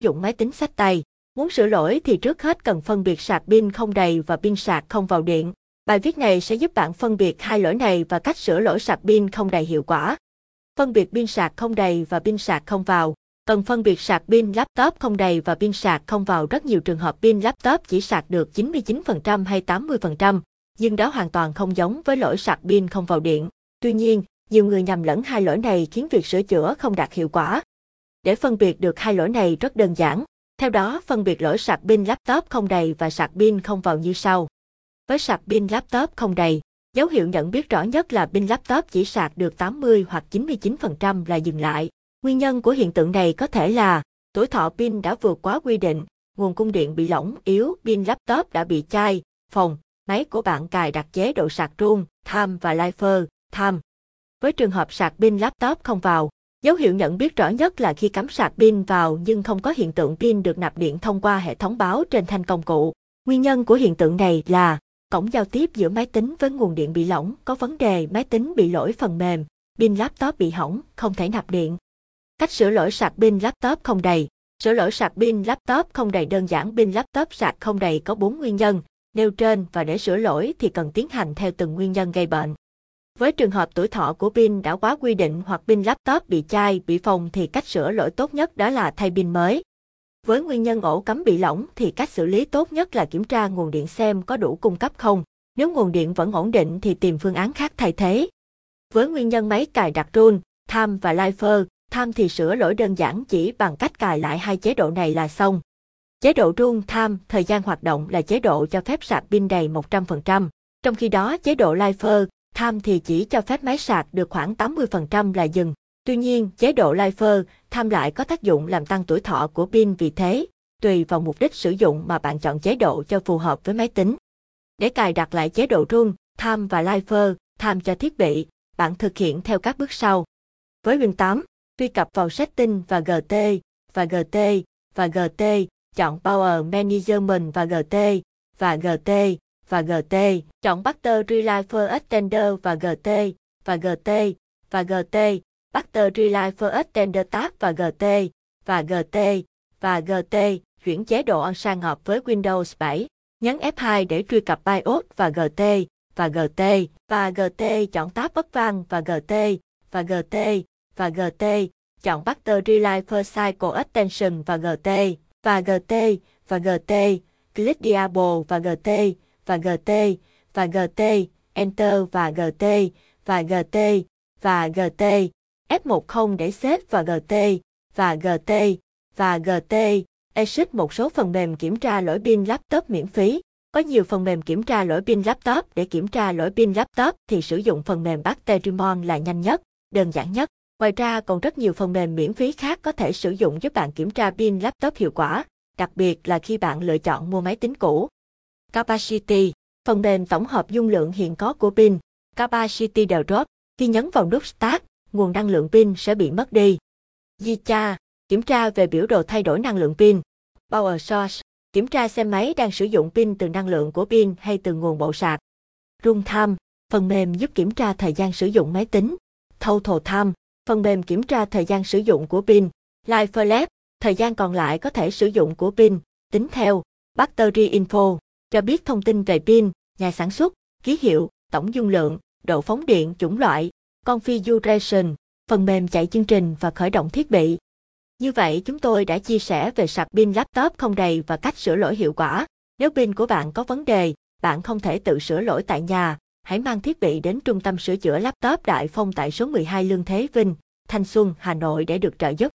dụng máy tính sách tay. Muốn sửa lỗi thì trước hết cần phân biệt sạc pin không đầy và pin sạc không vào điện. Bài viết này sẽ giúp bạn phân biệt hai lỗi này và cách sửa lỗi sạc pin không đầy hiệu quả. Phân biệt pin sạc không đầy và pin sạc không vào. Cần phân biệt sạc pin laptop không đầy và pin sạc không vào rất nhiều trường hợp pin laptop chỉ sạc được 99% hay 80%, nhưng đó hoàn toàn không giống với lỗi sạc pin không vào điện. Tuy nhiên, nhiều người nhầm lẫn hai lỗi này khiến việc sửa chữa không đạt hiệu quả. Để phân biệt được hai lỗi này rất đơn giản. Theo đó, phân biệt lỗi sạc pin laptop không đầy và sạc pin không vào như sau. Với sạc pin laptop không đầy, dấu hiệu nhận biết rõ nhất là pin laptop chỉ sạc được 80 hoặc 99% là dừng lại. Nguyên nhân của hiện tượng này có thể là tuổi thọ pin đã vượt quá quy định, nguồn cung điện bị lỏng yếu, pin laptop đã bị chai, phòng, máy của bạn cài đặt chế độ sạc run, tham và lifer, tham. Với trường hợp sạc pin laptop không vào, dấu hiệu nhận biết rõ nhất là khi cắm sạc pin vào nhưng không có hiện tượng pin được nạp điện thông qua hệ thống báo trên thanh công cụ. Nguyên nhân của hiện tượng này là cổng giao tiếp giữa máy tính với nguồn điện bị lỏng, có vấn đề máy tính bị lỗi phần mềm, pin laptop bị hỏng, không thể nạp điện. Cách sửa lỗi sạc pin laptop không đầy. Sửa lỗi sạc pin laptop không đầy đơn giản pin laptop sạc không đầy có 4 nguyên nhân nêu trên và để sửa lỗi thì cần tiến hành theo từng nguyên nhân gây bệnh. Với trường hợp tuổi thọ của pin đã quá quy định hoặc pin laptop bị chai, bị phồng thì cách sửa lỗi tốt nhất đó là thay pin mới. Với nguyên nhân ổ cắm bị lỏng thì cách xử lý tốt nhất là kiểm tra nguồn điện xem có đủ cung cấp không. Nếu nguồn điện vẫn ổn định thì tìm phương án khác thay thế. Với nguyên nhân máy cài đặt run, tham và lifer, tham thì sửa lỗi đơn giản chỉ bằng cách cài lại hai chế độ này là xong. Chế độ run tham, thời gian hoạt động là chế độ cho phép sạc pin đầy 100%, trong khi đó chế độ lifer, tham thì chỉ cho phép máy sạc được khoảng 80% là dừng. Tuy nhiên, chế độ lifer, tham lại có tác dụng làm tăng tuổi thọ của pin vì thế, tùy vào mục đích sử dụng mà bạn chọn chế độ cho phù hợp với máy tính. Để cài đặt lại chế độ run, tham và lifer, tham cho thiết bị, bạn thực hiện theo các bước sau. Với Win 8, truy cập vào Setting và GT, và GT, và GT, chọn Power Management và GT, và GT, và GT, chọn Butter Life Extender và GT, và GT, và GT, Butter Life Extender Tab và GT, và GT, và GT, chuyển chế độ sang hợp với Windows 7. Nhấn F2 để truy cập BIOS và GT, và GT, và GT, chọn tab bất văn và GT, và GT, và GT, chọn Butter Life Cycle Extension và GT, và GT, và GT, click Diable và GT, và GT, và GT, Enter và GT, và GT, và GT, F10 để xếp và GT, và GT, và GT, exit một số phần mềm kiểm tra lỗi pin laptop miễn phí. Có nhiều phần mềm kiểm tra lỗi pin laptop để kiểm tra lỗi pin laptop thì sử dụng phần mềm Bacterimon là nhanh nhất, đơn giản nhất. Ngoài ra còn rất nhiều phần mềm miễn phí khác có thể sử dụng giúp bạn kiểm tra pin laptop hiệu quả, đặc biệt là khi bạn lựa chọn mua máy tính cũ. Capacity, phần mềm tổng hợp dung lượng hiện có của pin. Capacity đều drop, khi nhấn vào nút Start, nguồn năng lượng pin sẽ bị mất đi. Yicha, kiểm tra về biểu đồ thay đổi năng lượng pin. Power Source, kiểm tra xem máy đang sử dụng pin từ năng lượng của pin hay từ nguồn bộ sạc. Runtime, phần mềm giúp kiểm tra thời gian sử dụng máy tính. Total Time, phần mềm kiểm tra thời gian sử dụng của pin. Life thời gian còn lại có thể sử dụng của pin, tính theo. Battery Info, cho biết thông tin về pin, nhà sản xuất, ký hiệu, tổng dung lượng, độ phóng điện, chủng loại, configuration, phần mềm chạy chương trình và khởi động thiết bị. Như vậy chúng tôi đã chia sẻ về sạc pin laptop không đầy và cách sửa lỗi hiệu quả. Nếu pin của bạn có vấn đề, bạn không thể tự sửa lỗi tại nhà, hãy mang thiết bị đến trung tâm sửa chữa laptop Đại Phong tại số 12 Lương Thế Vinh, Thanh Xuân, Hà Nội để được trợ giúp.